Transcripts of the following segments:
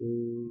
I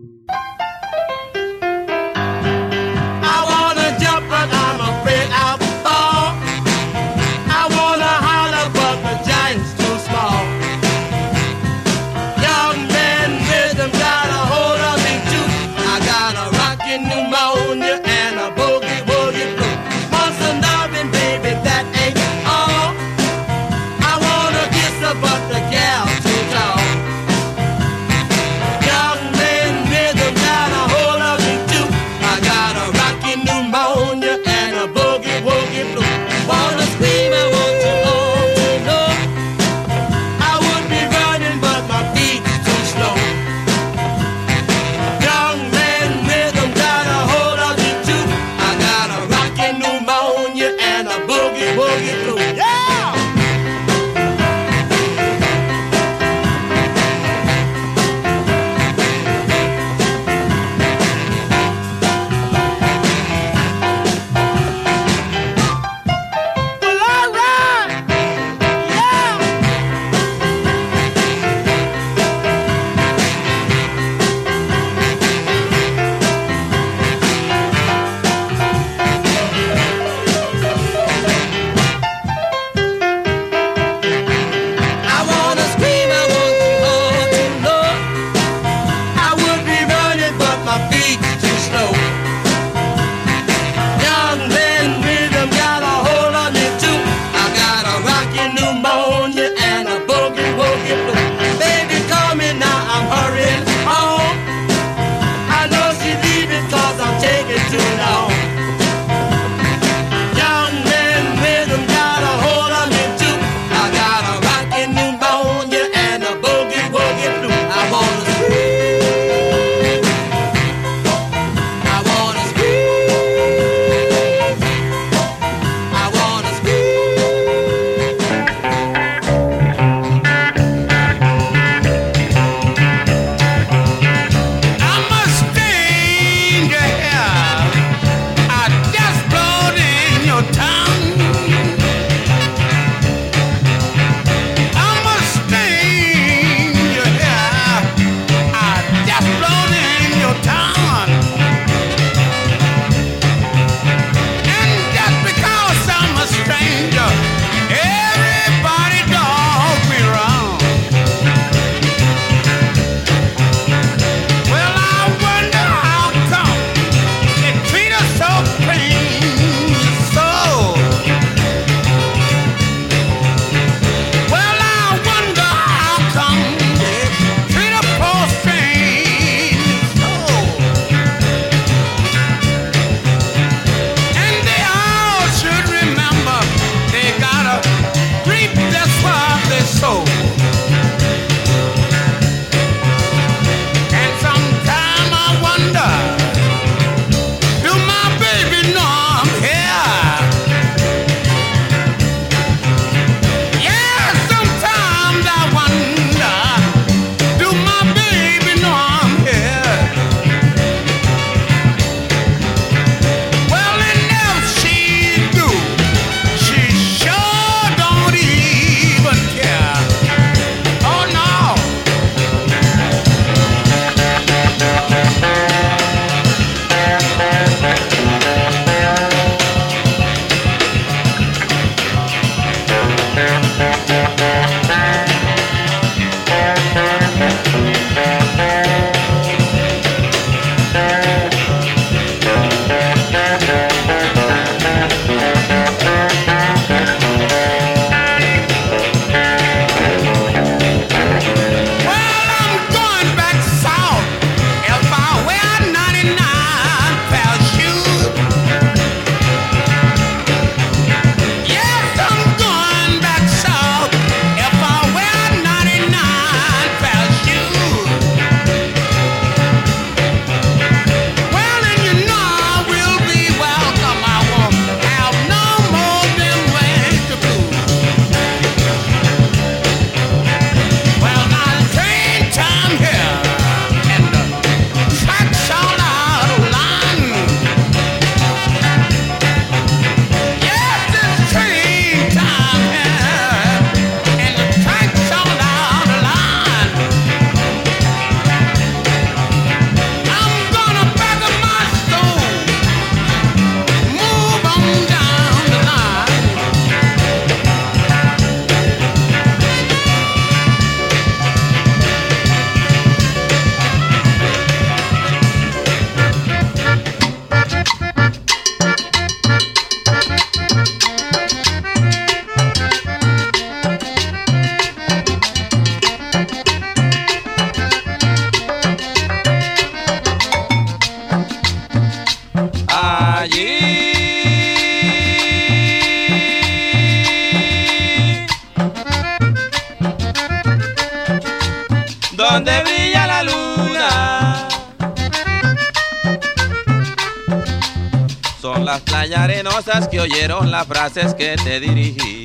las playas arenosas que oyeron las frases que te dirigí.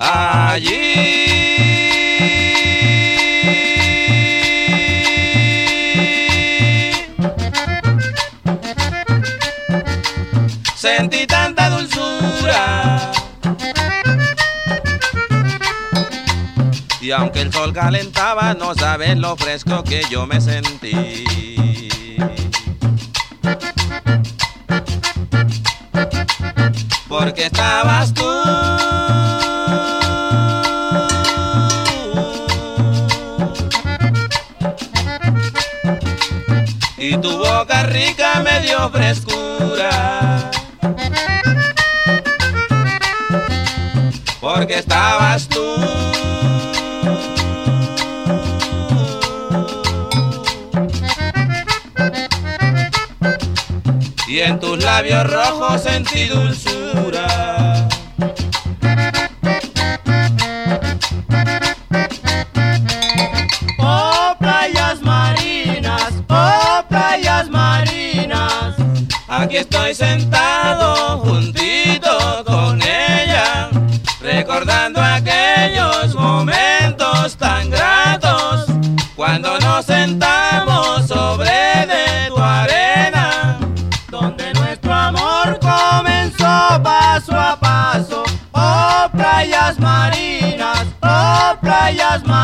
Allí aunque el sol calentaba, no sabes lo fresco que yo me sentí. Porque estabas tú. Y tu boca rica me dio frescura. Porque estabas tú. en tus labios rojos sentí dulzura. Oh playas marinas, oh playas marinas, aquí estoy sentado juntito con ella, recordando aquellos momentos tan gratos cuando nos sentamos. my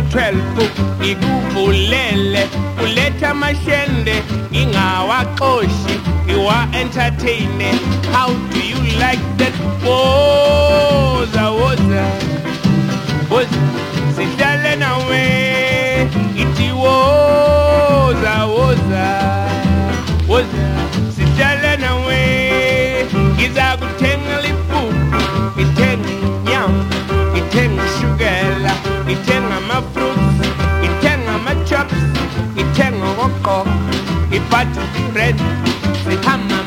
ngo-twelve ngikubulele uletha amashende ngingawaxoshi ngiwa-entertaine how do you like that? Woza woza woza sidlale nawe ithi woza woza woza sidlale nawe ngiza kuthe It's hang my fruits, it's hang on my chops, it hang on my cock, it part bread, it hammer.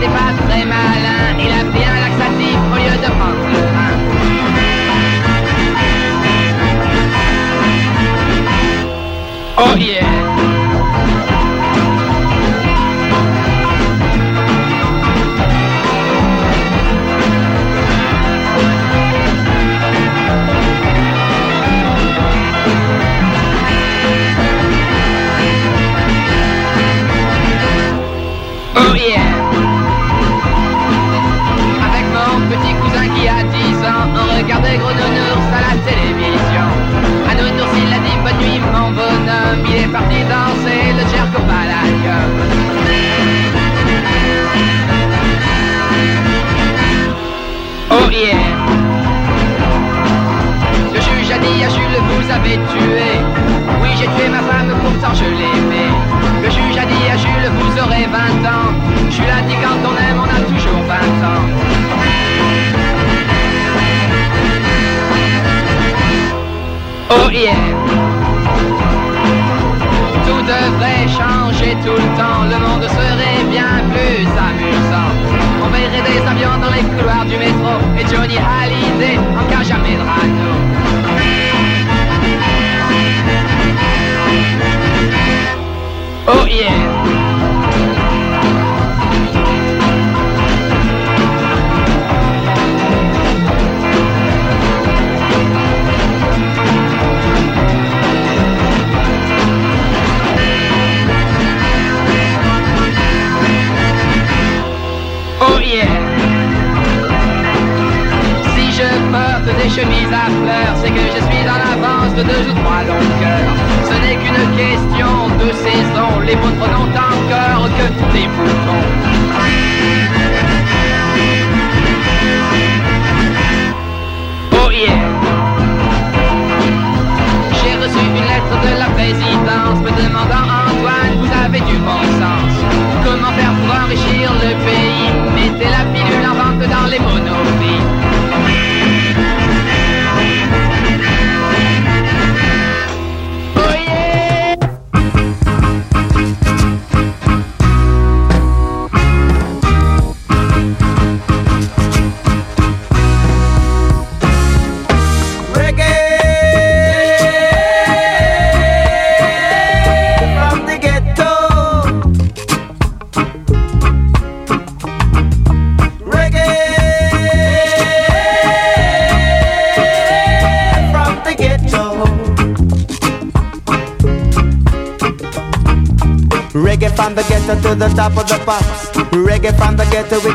c'était pas très malin.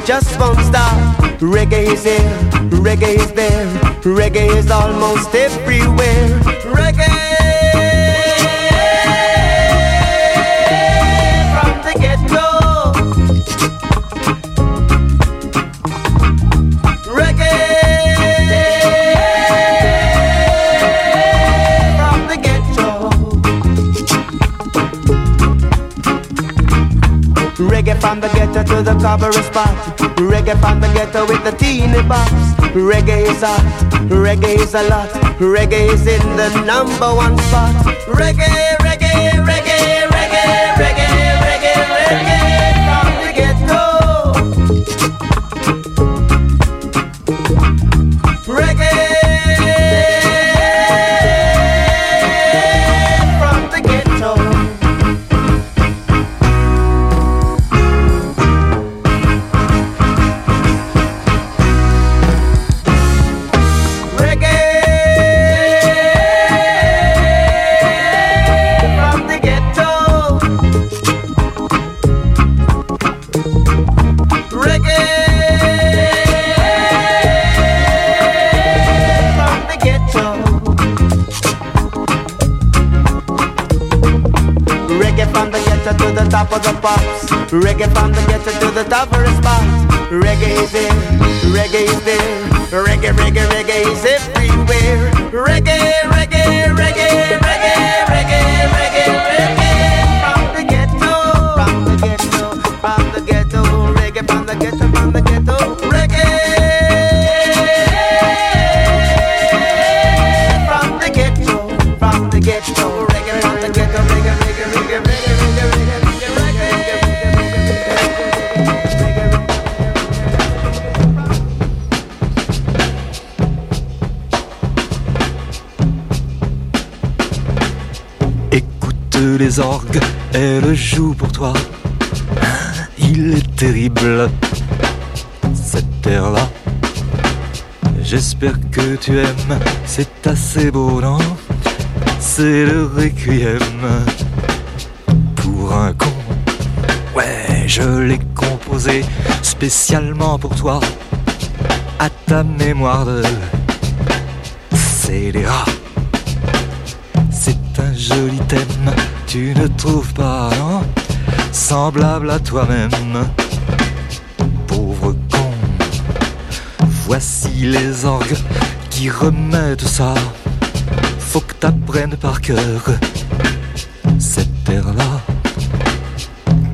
Just won't stop. Reggae is here, reggae is there, reggae is almost everywhere. The the cabaret spot. Reggae from the ghetto with the teeny box. Reggae is hot, reggae is a lot. Reggae is in the number one spot. Reggae, reggae, reggae, reggae, reggae, reggae, reggae top of the pops. Reggae from the ghetto to the top of the spots. Reggae is there, reggae is there. Reggae, reggae, reggae is everywhere. Reggae, reggae, reggae, reggae, reggae, reggae, reggae. From the ghetto, from the ghetto, J'espère que tu aimes, c'est assez beau, non? C'est le requiem pour un con. Ouais, je l'ai composé spécialement pour toi, à ta mémoire de scélérat. C'est un joli thème, tu ne trouves pas, non? Semblable à toi-même, les orgues qui remettent ça. Faut que t'apprennes par cœur cette terre-là.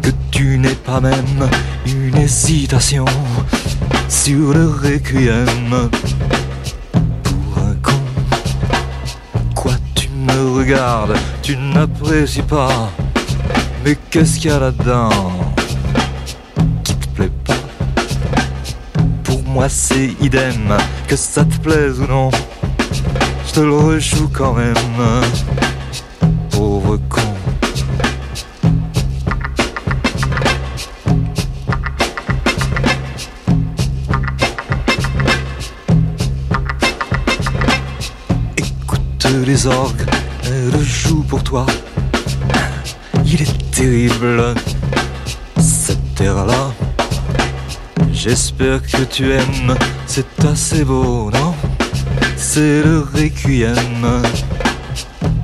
Que tu n'aies pas même une hésitation sur le requiem pour un con. Quoi tu me regardes, tu n'apprécies pas. Mais qu'est-ce qu'il y a là-dedans? Moi c'est idem, que ça te plaise ou non. Je te le rejoue quand même, tu aimes, c'est assez beau, non? C'est le requiem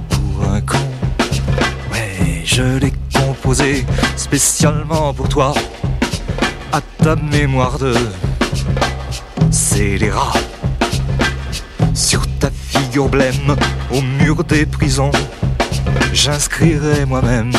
pour un con. Ouais, je l'ai composé spécialement pour toi, à ta mémoire de scélérat. Sur ta figure blême, au mur des prisons, j'inscrirai moi-même,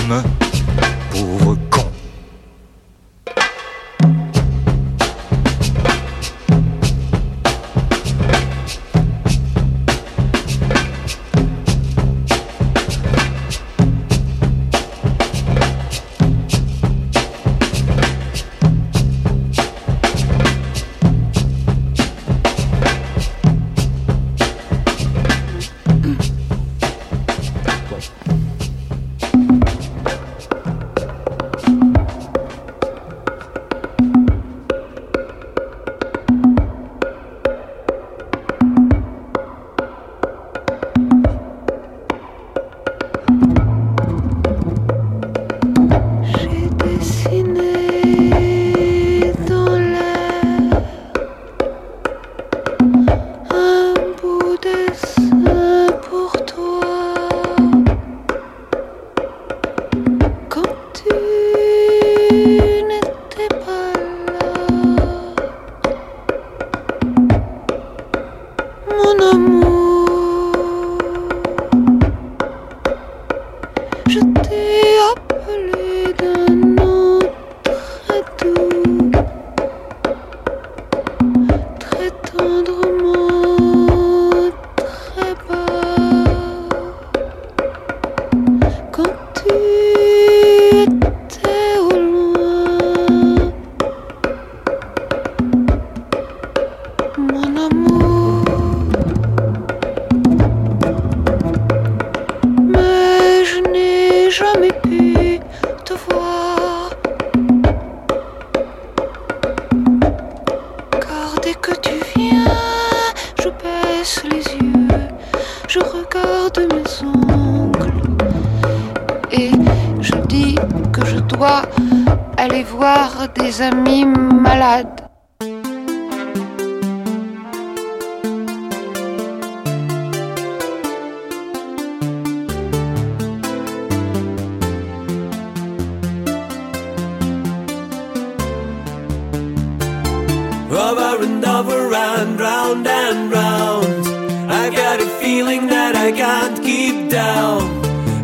round and round. I got a feeling that I can't keep down.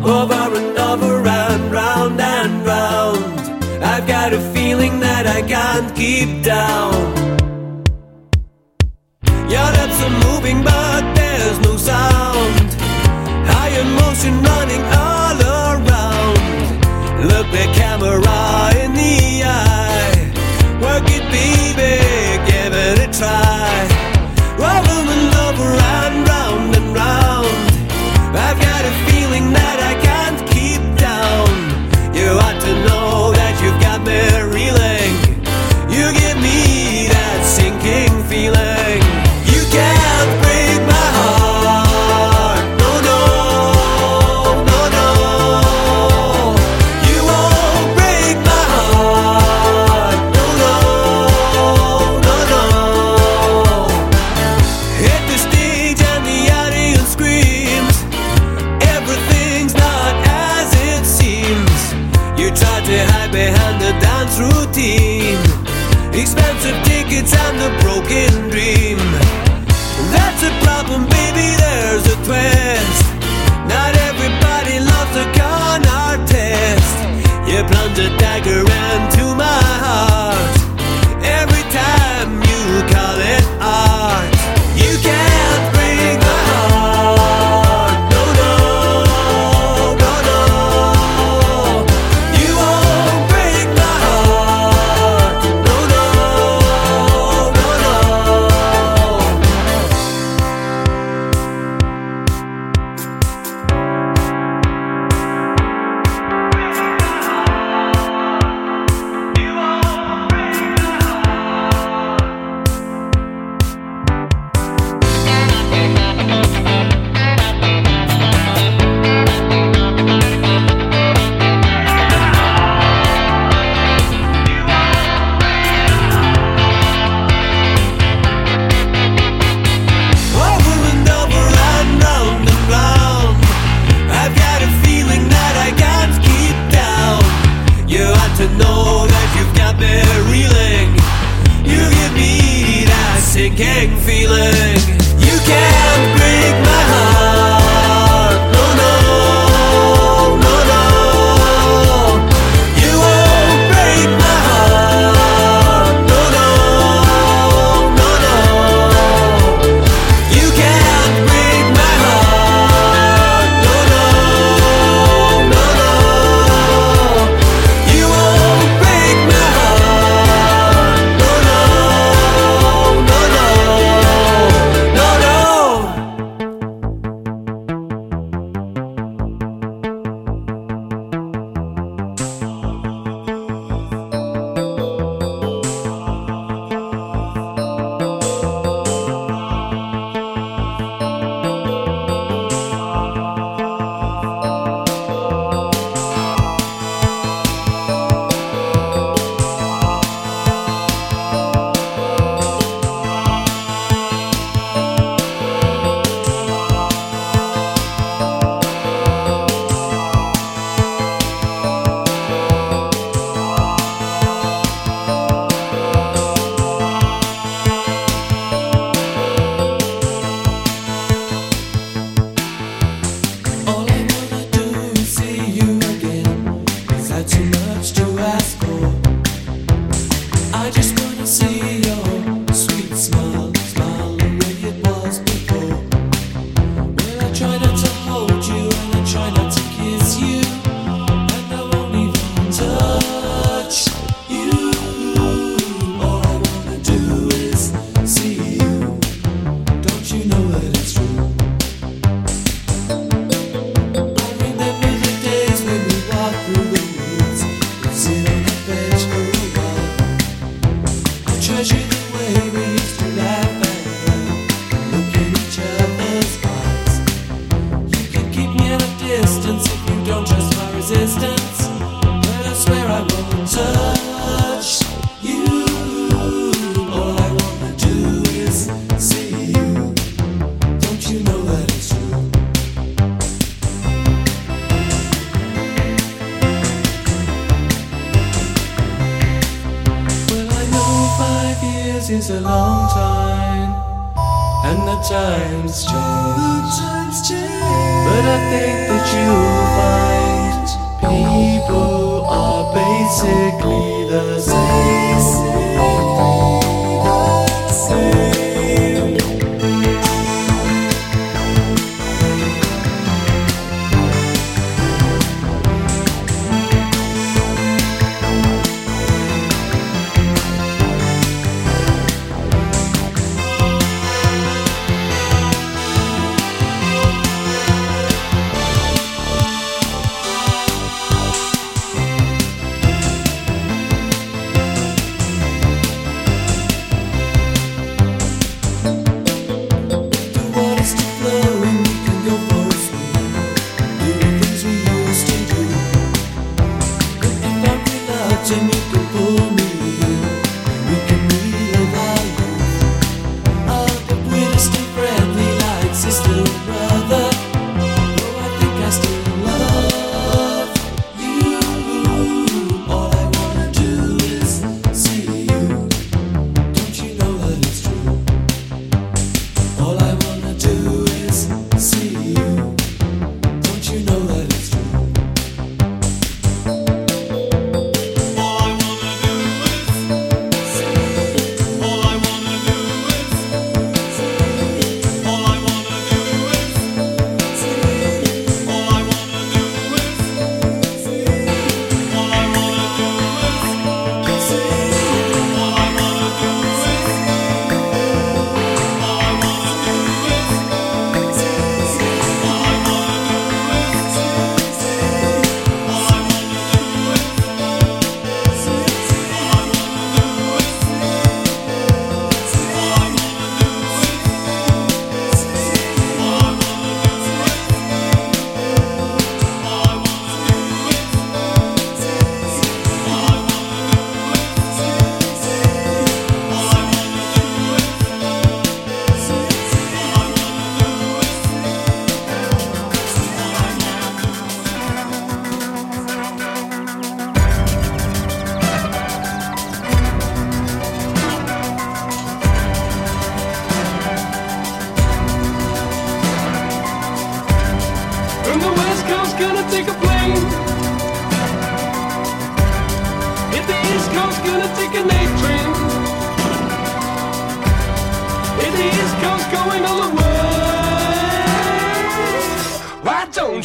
Over and over and round and round. I've got a feeling that I can't keep down. Your lips are moving, but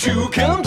you come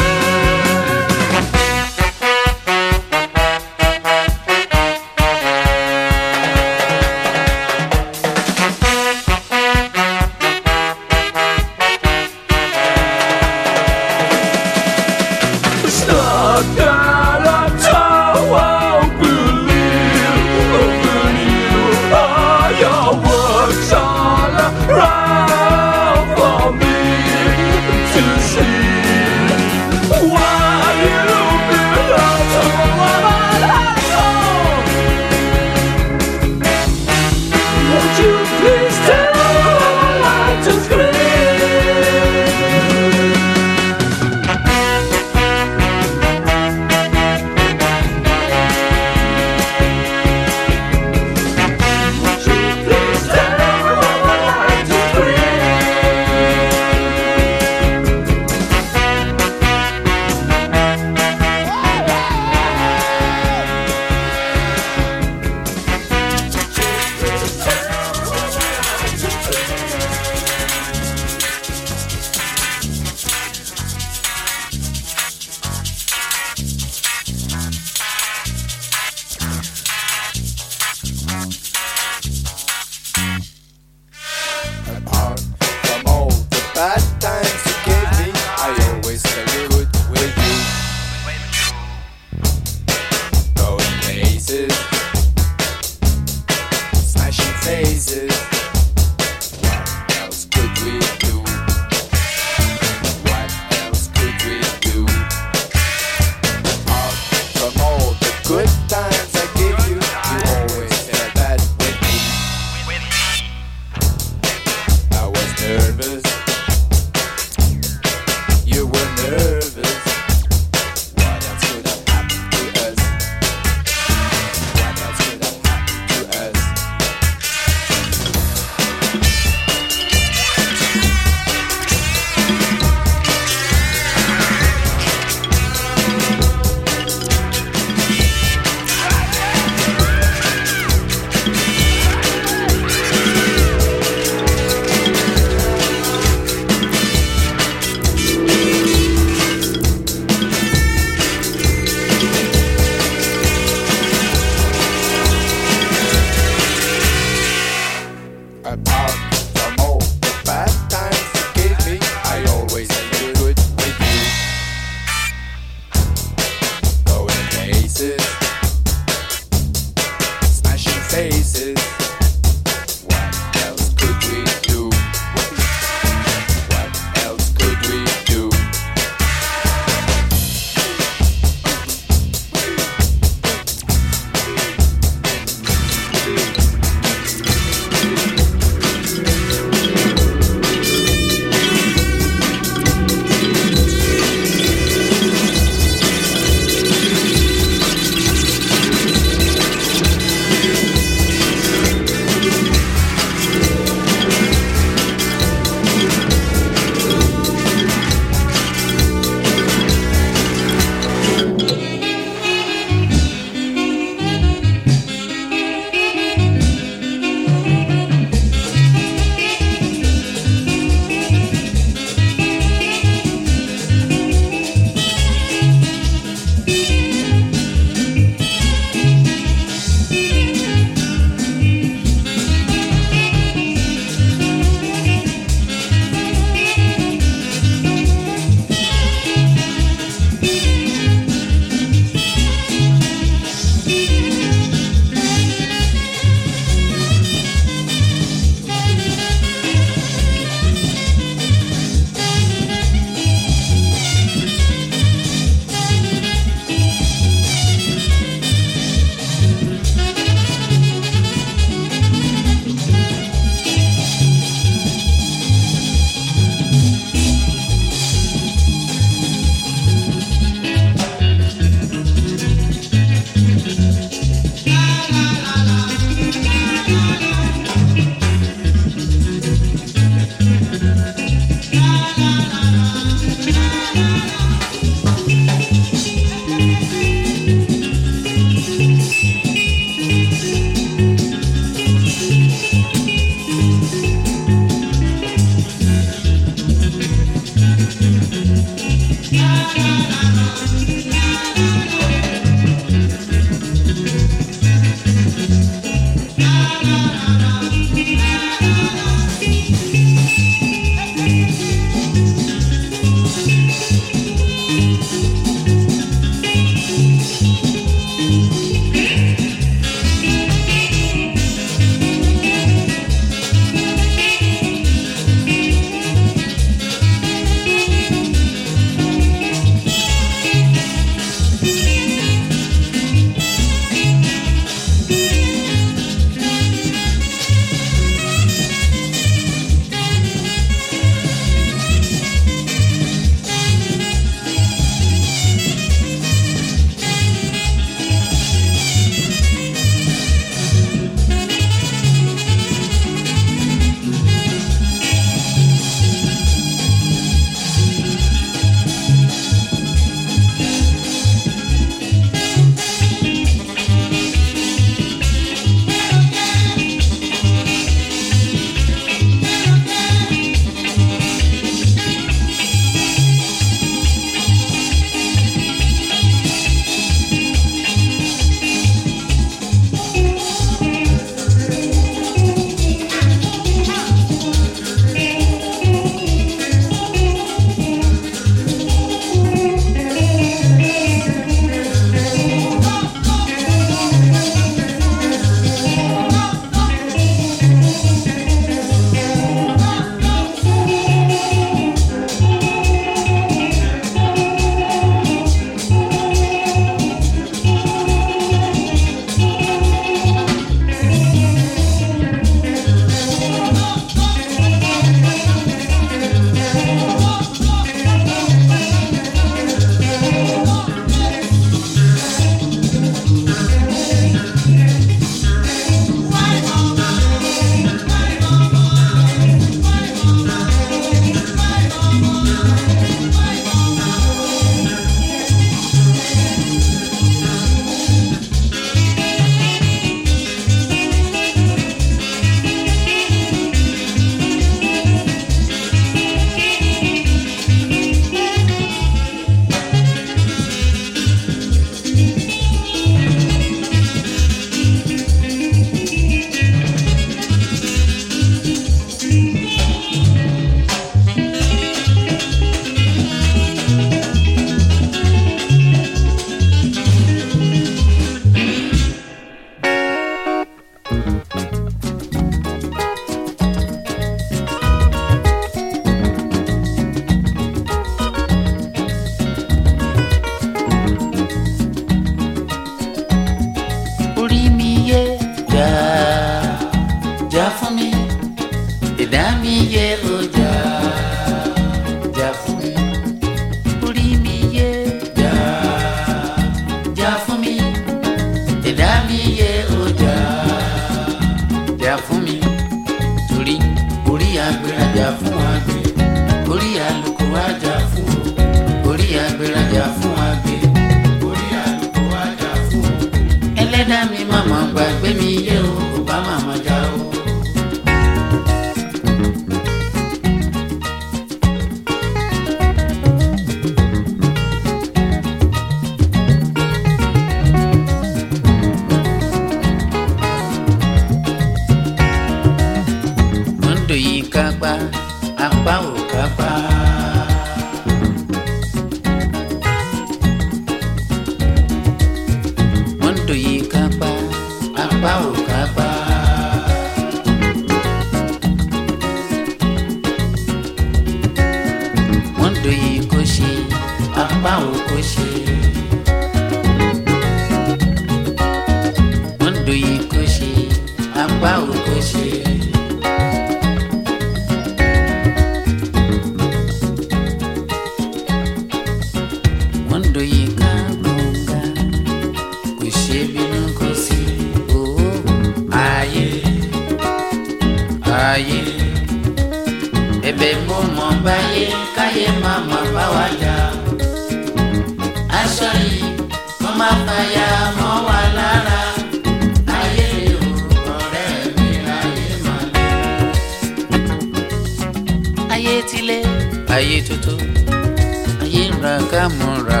ayé ń ra ká mọ̀ ra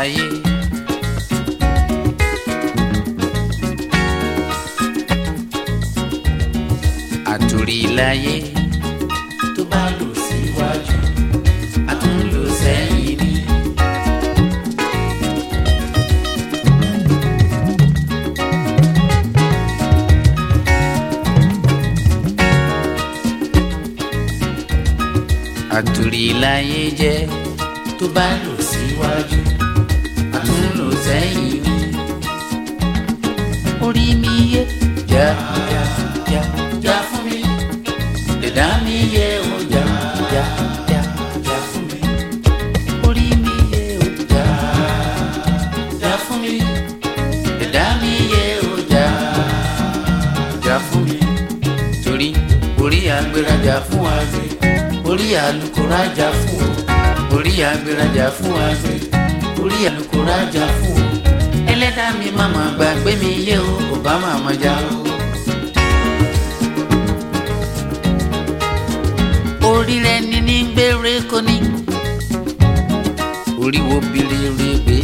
ayé. àtòrí láyé tó bá lò síwájú a tún lò sẹ́yìn ni. àtòrí láyé jẹ́ tó bá lò síwájú àtúnlò sẹ́yìn. Orí mi yé. Jà jà jà jà fún mi. Dẹ̀dá mi yé o jà jà jà jà fún mi. Orí mi yé o. Jà jà fún mi. Dẹ̀dá mi yé o jà jà fún mi. Torí orí àgbérajà fún wa orí àlùkò rájà fún o orí agbérajà fún àgbẹ̀ orí alukórajà fún o ẹlẹ́dàá mi màmá gbàgbé mi yé o kò bá màmá já o. orí rẹ ní gbére kò ní. Orí wo bilere gbé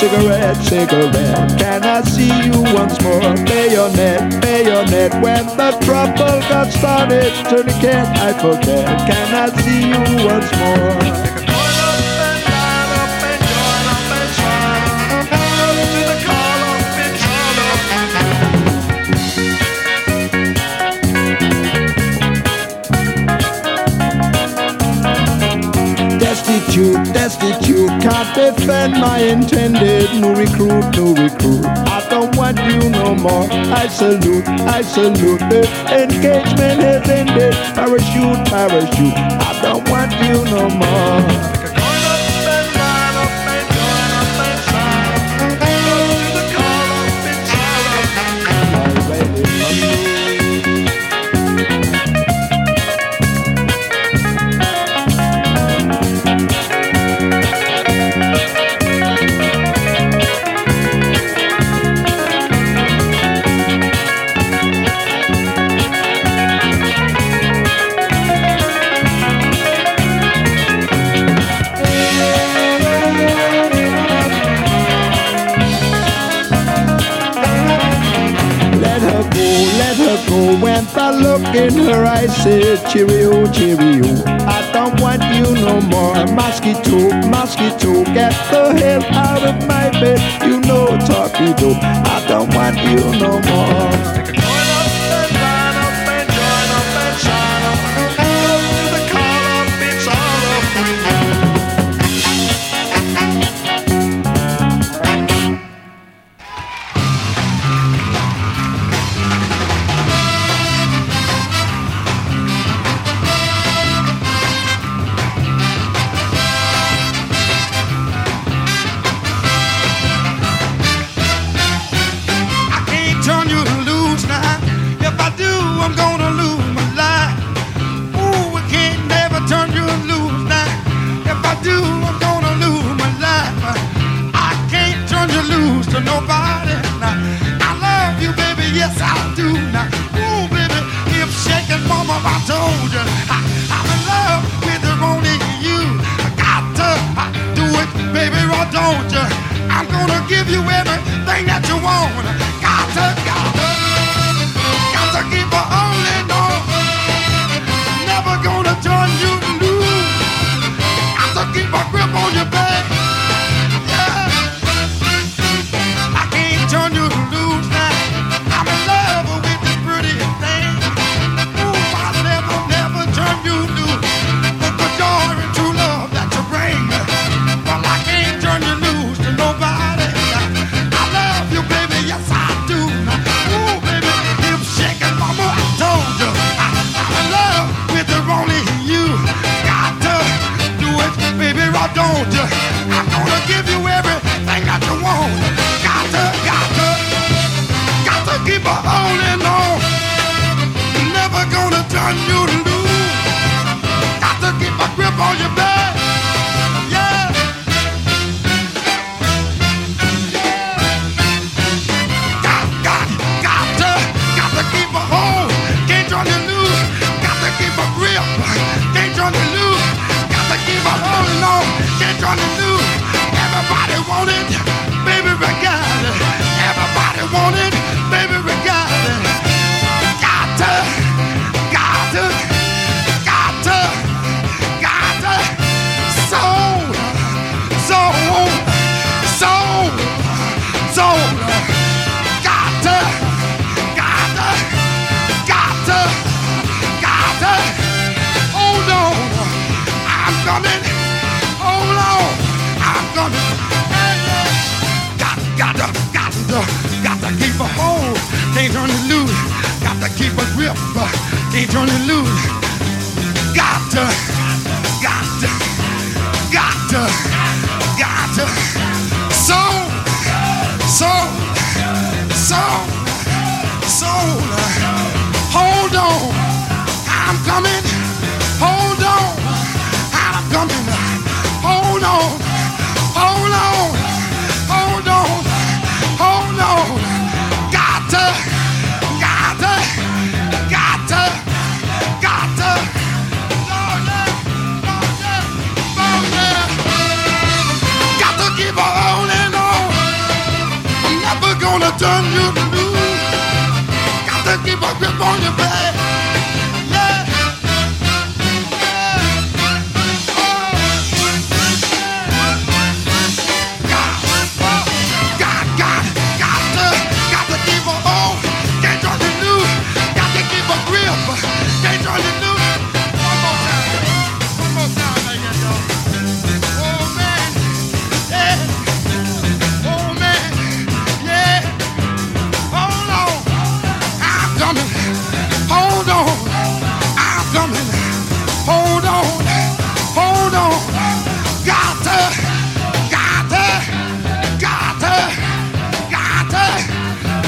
cigarette, cigarette. Can I see you once more? Bayonet, bayonet. When the trouble got started, tourniquet, I forget. Can I see you once more? Destitute, destitute, can't defend my intended no recruit, no recruit. I don't want you no more. I salute, I salute. The engagement has ended. Parachute, parachute. I don't want you no more. in her I said, cheerio, cheerio. I don't want you no more. Mosquito, mosquito, get the hell out of my bed. You know, torpedo, I don't want you no more.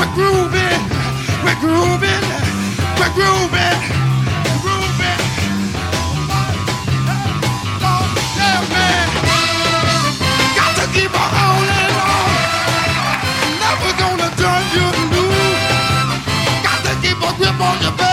We're grooving. We're grooving. We're grooving. Man. Got to keep on on. Never gonna turn you loose. Got to keep on your back.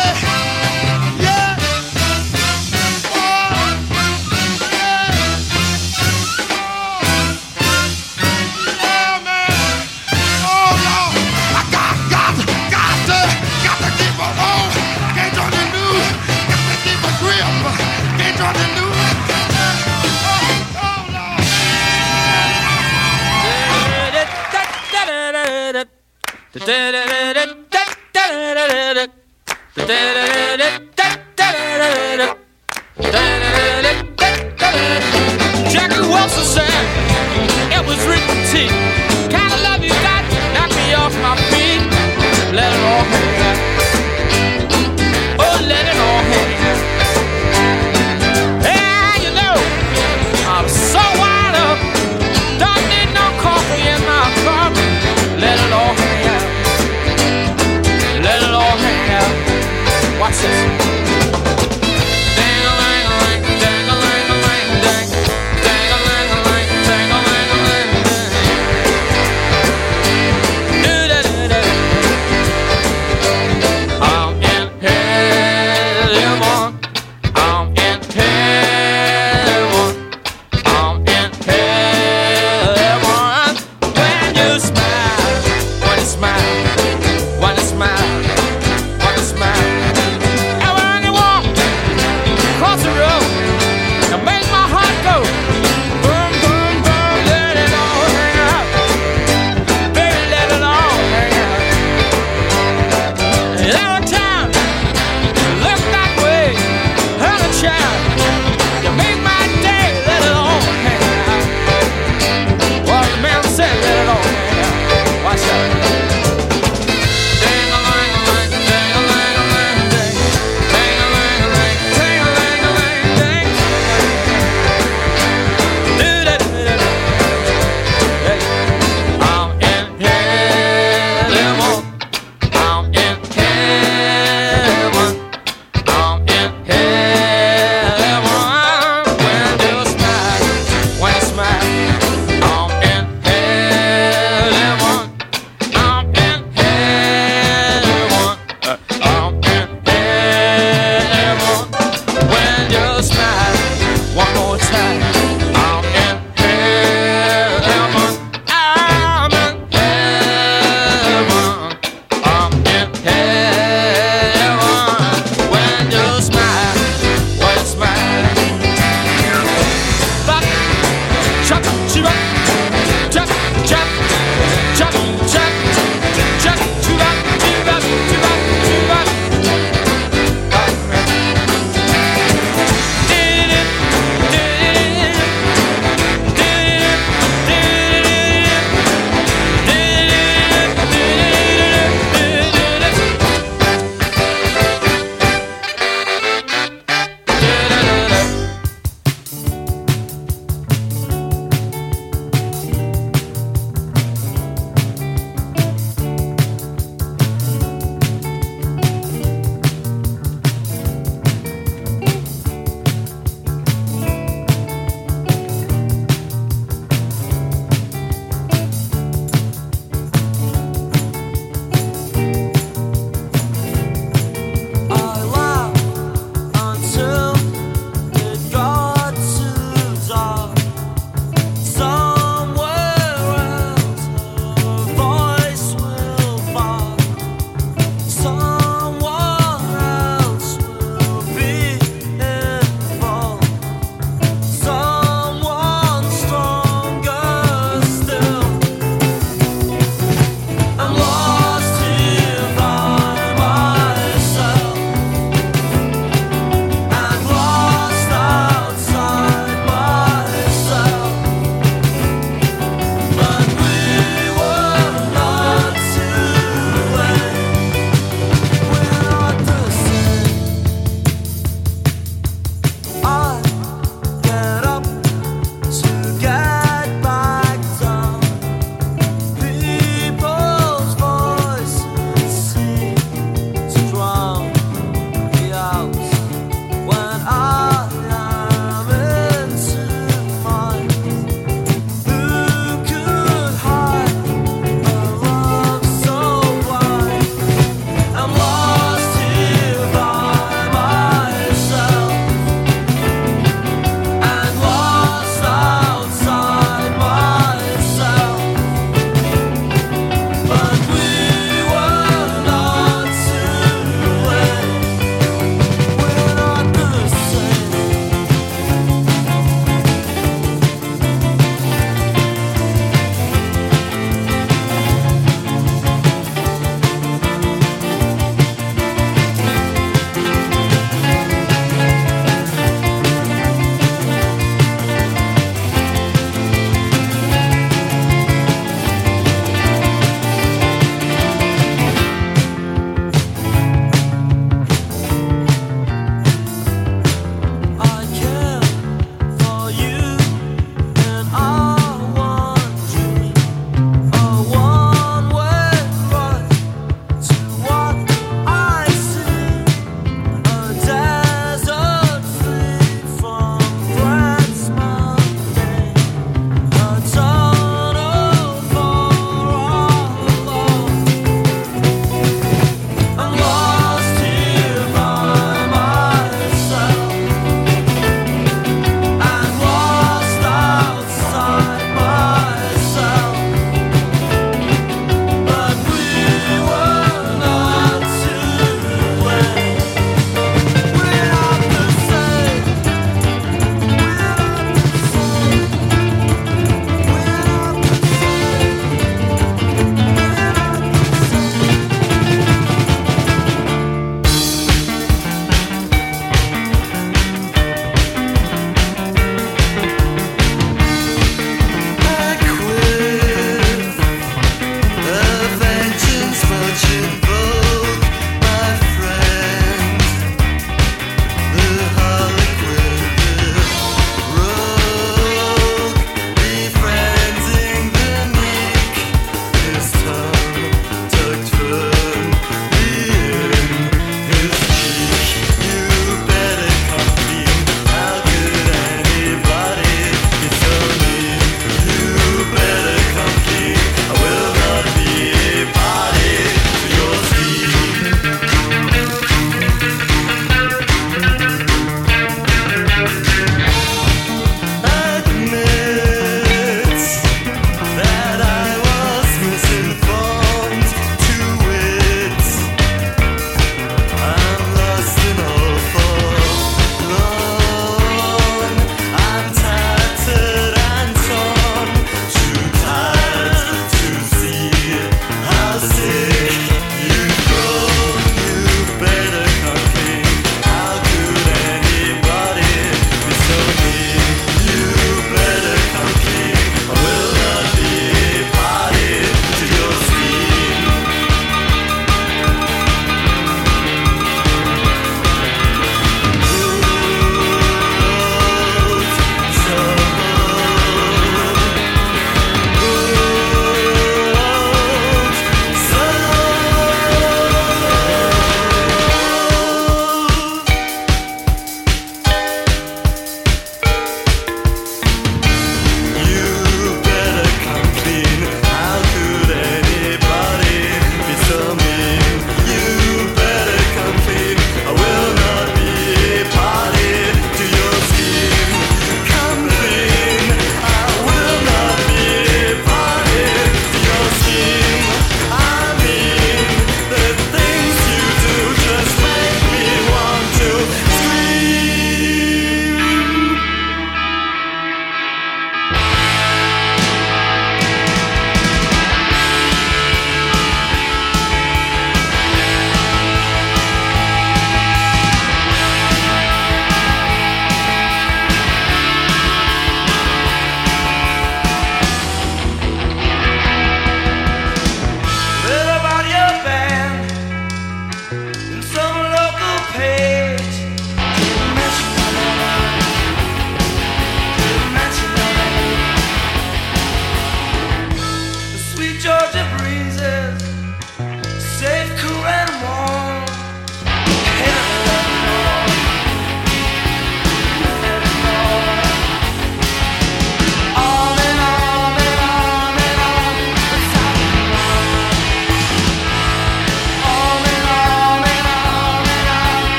time.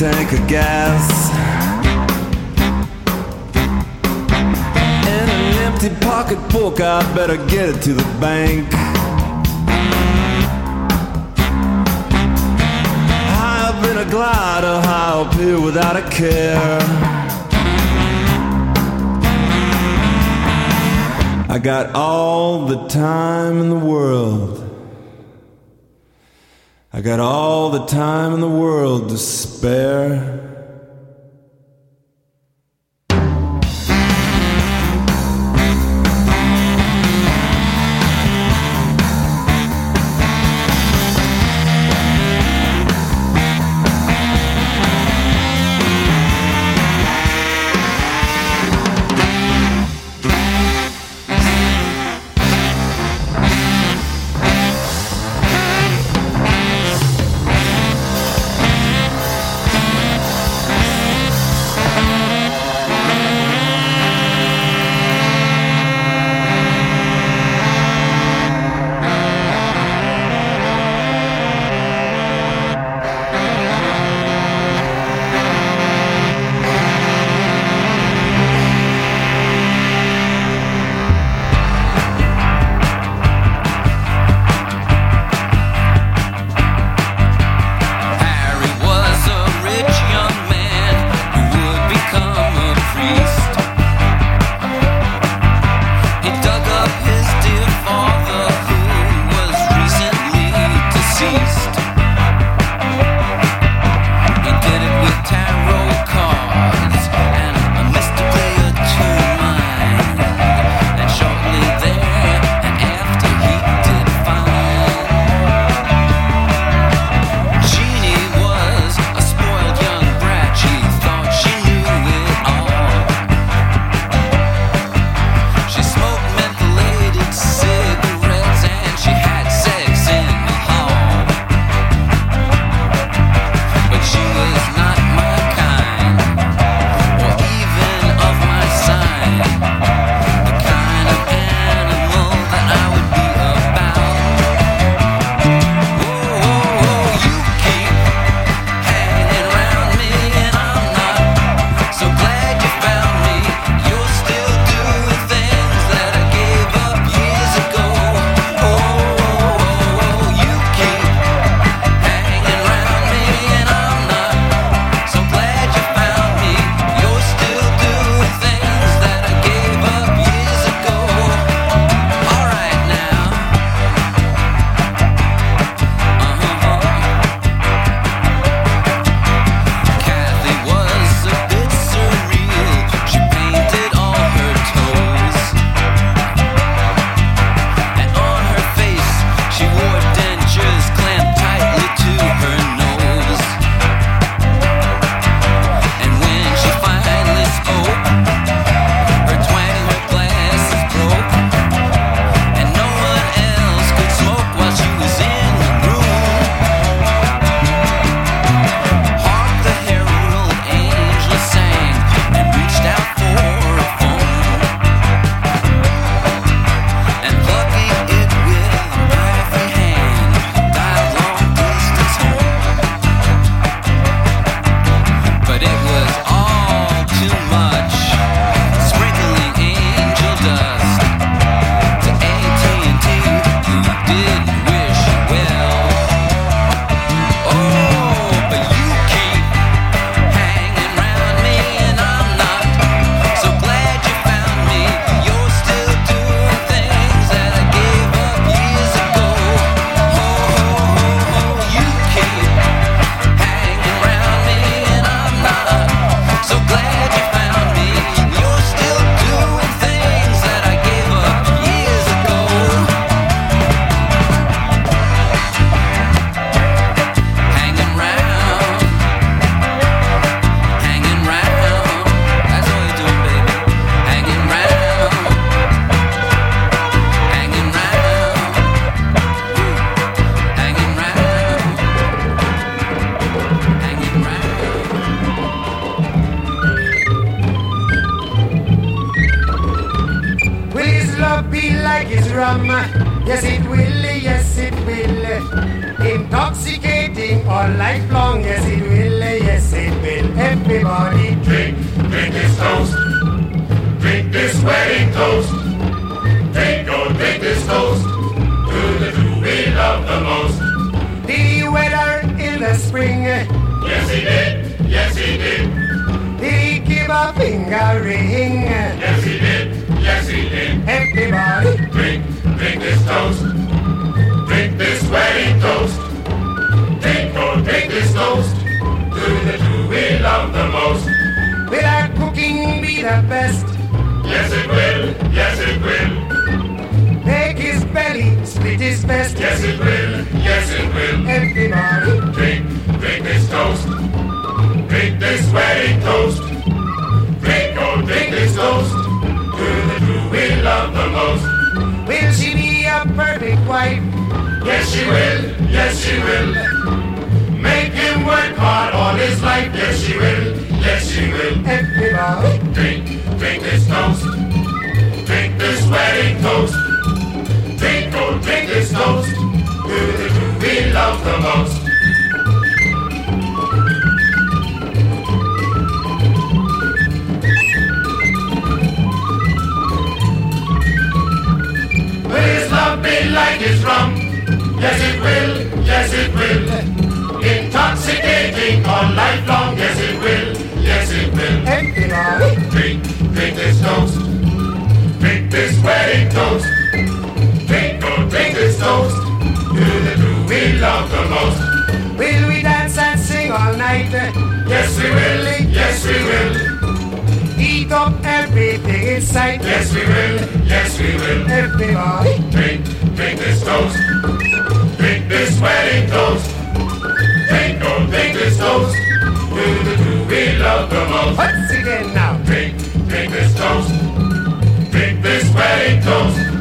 take a guess. In an empty pocketbook, I better get it to the bank. High up in a glider, high up here without a care. I got all the time in the world. I got all the time in the world to spare. He did. Yes, he did. He give a finger ring. Yes, he did. Yes, he did. Everybody Drink, drink this toast. Drink this wedding toast. Drink, oh, drink this toast. To the two we love the most. will our cooking be the best? Yes, it will. Yes, it will. Make his belly split his best. Yes, it will. Yes, it will. Everybody Drink, drink this toast. Drink this wedding toast. Drink, oh, drink this toast. To the two we love the most. will she be a perfect wife? Yes, she will. Yes, she will. Make him work hard all his life. Yes, she will. Yes, she will. Everybody Drink, drink this toast. Drink this wedding toast. Drink, oh, drink this toast. To the two we love the most. Like his rum? Yes, it will. Yes, it will. Intoxicating all night long. Yes, it will. Yes, it will. Everybody Drink, drink this toast. Drink this wedding toast. Drink, oh, drink this toast. To the two we love the most. will we dance and sing all night? Yes, we will. Yes, we will. Eat up everything in sight. Yes, we will. Yes, we will. Everybody Drink, drink this toast. Drink this wedding toast. Drink, oh, drink this toast. To the two we love the most. once again now. Drink, drink this toast. Drink this wedding toast.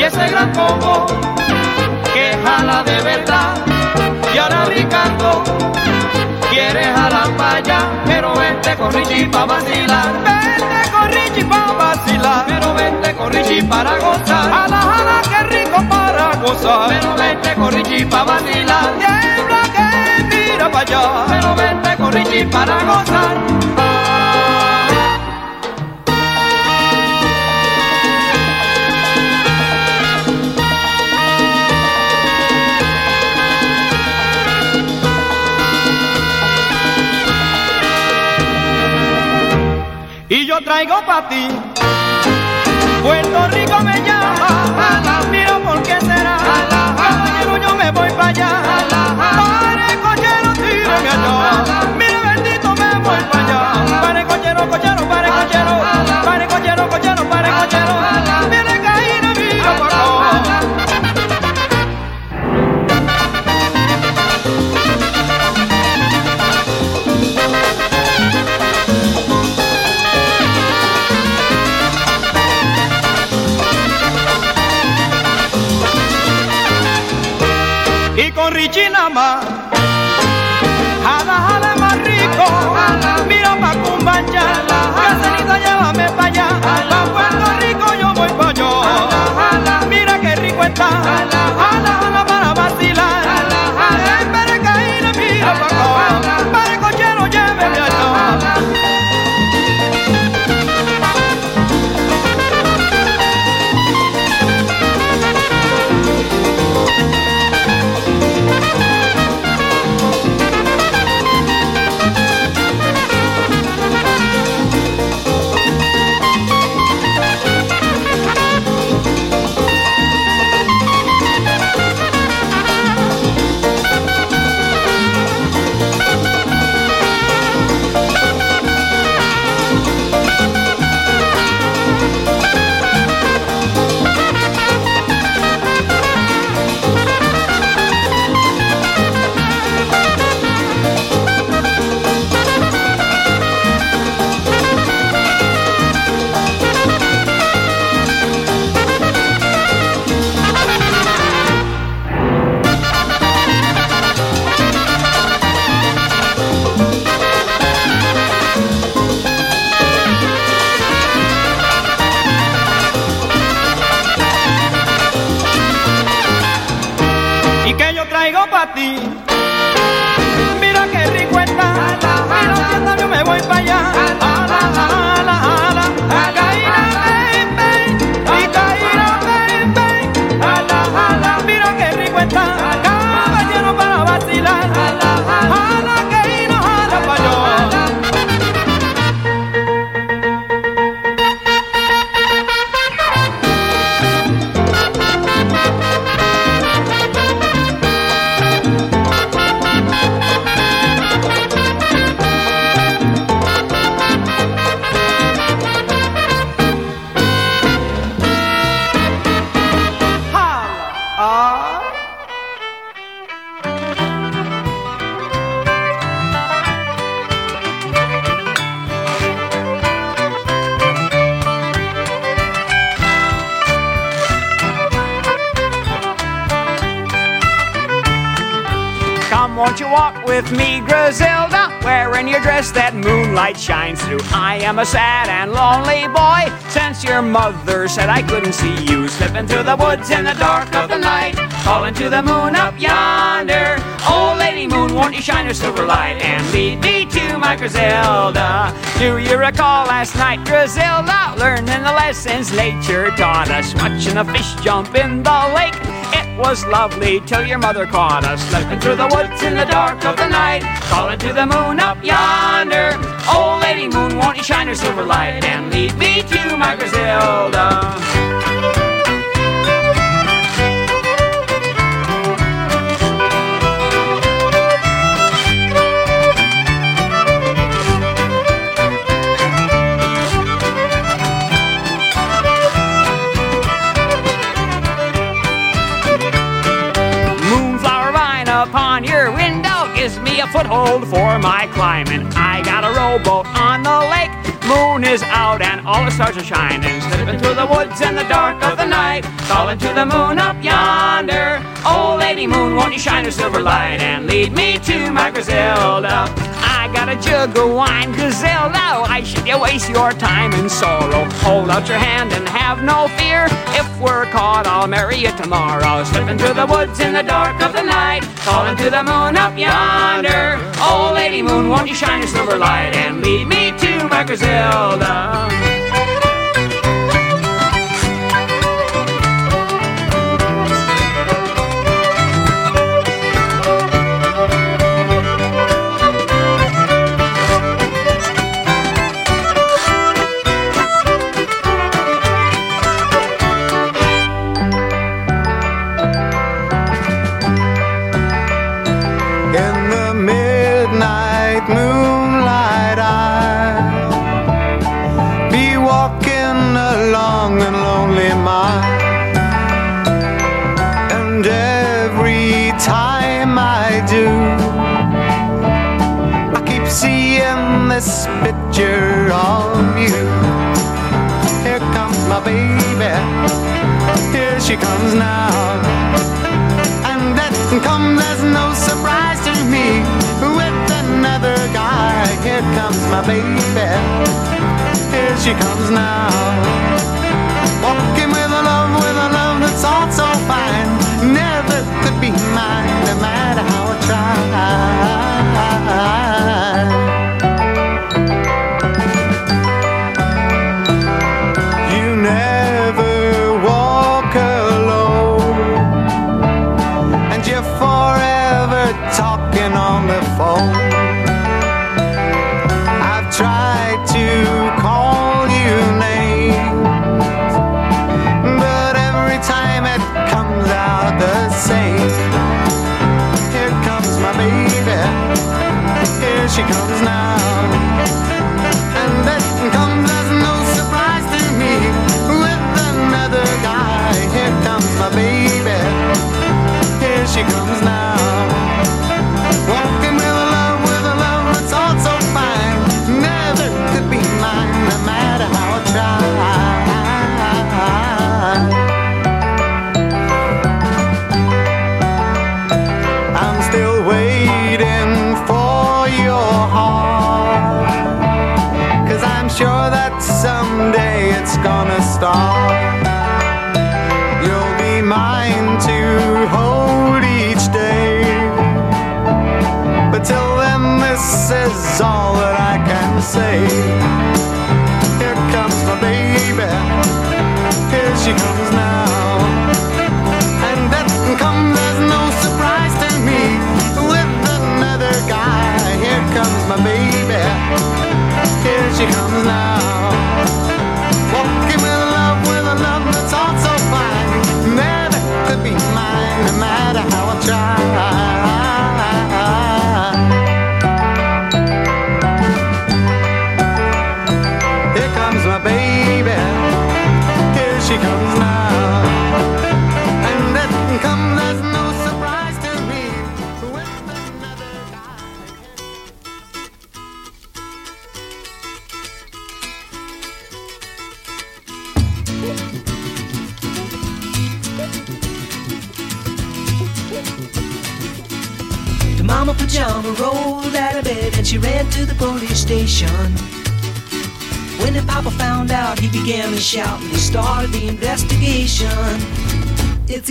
Y ese gran combo que jala de verdad. Y ahora Ricardo quiere jalar pa' allá, pero vente con Richie pa' vacilar. Vente con Richie pa' vacilar, pero vente con Richie para gozar. Jala, jala, qué rico para gozar, pero vente con Richie pa' vacilar. Tiembla que mira pa' allá, pero vente con Richie para gozar. Traigo para ti. Puerto Rico me llama, mira por qué será. Caballero, yo me voy para allá. Pare, cochero, tírame allá. Mira, bendito, me voy para allá. Pare, cochero, cochero, pare, cochero. Pare, cochero, cochero, pare, cochero. Mira, caína, mira para acá. chichinama. Jala, jala más rico, jala, mira pa' cumbancha, caserita llévame pa' allá, pa' Puerto Rico yo voy pa' yo, jala, mira qué rico está, jala, jala, para vacilar, jala, jala, para caer mira pa' said I couldn't see you, slipping through the woods in the dark of the night, calling to the moon up yonder. Oh, Lady Moon, won't you shine your silver light and lead me to my Griselda? Do you recall last night, Griselda, learning the lessons nature taught us, watching a fish jump in the lake? It was lovely till your mother caught us slipping through the woods in the dark of the night, calling to the moon up yonder. Old lady moon, won't shine your silver light and lead me to my Griselda? Upon your window gives me a foothold for my climbing. I got a rowboat on the is out and all the stars are shining. Slipping through the woods in the dark of the night. Calling to the moon up yonder. Oh, Lady Moon, won't you shine your silver light and lead me to my Griselda? I got a jug of wine, Griselda. Why should you waste your time in sorrow? Hold out your hand and have no fear. If we're caught, I'll marry you tomorrow. Slipping through the woods in the dark of the night. Calling to the moon up yonder. Oh, Lady Moon, won't you shine your silver light and lead me to my Griselda?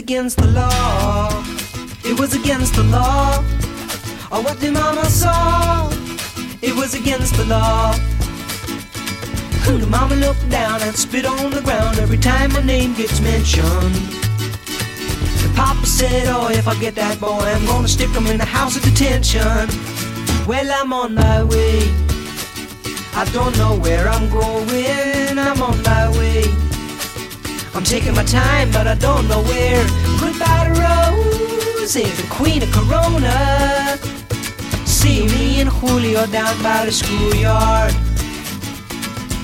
Against the law. It was against the law. Or what the mama saw. It was against the law. The mama looked down and spit on the ground every time my name gets mentioned. The papa said, oh, if I get that boy, I'm gonna stick him in the house of detention. Well, I'm on my way. I don't know where I'm going, I'm on my way. I'm taking my time, but I don't know where. Goodbye to Rose, the queen of Corona. See me and Julio down by the schoolyard.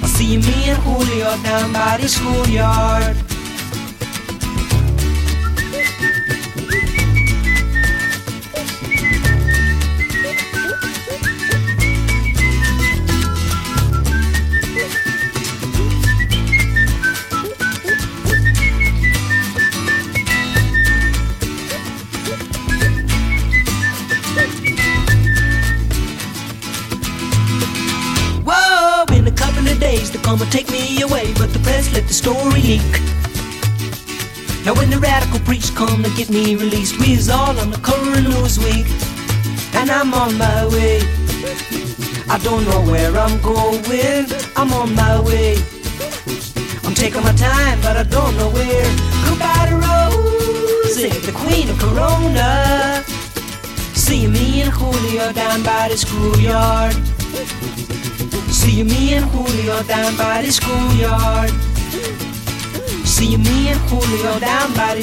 See me and Julio down by the schoolyard. Now when the radical preach come to get me released, we's all on the cover of Newsweek, and I'm on my way. I don't know where I'm going, I'm on my way. I'm taking my time, but I don't know where. Goodbye to Rosie, the queen of Corona. See me and Julio down by the schoolyard. See me and Julio down by the schoolyard. See me and Julio down by the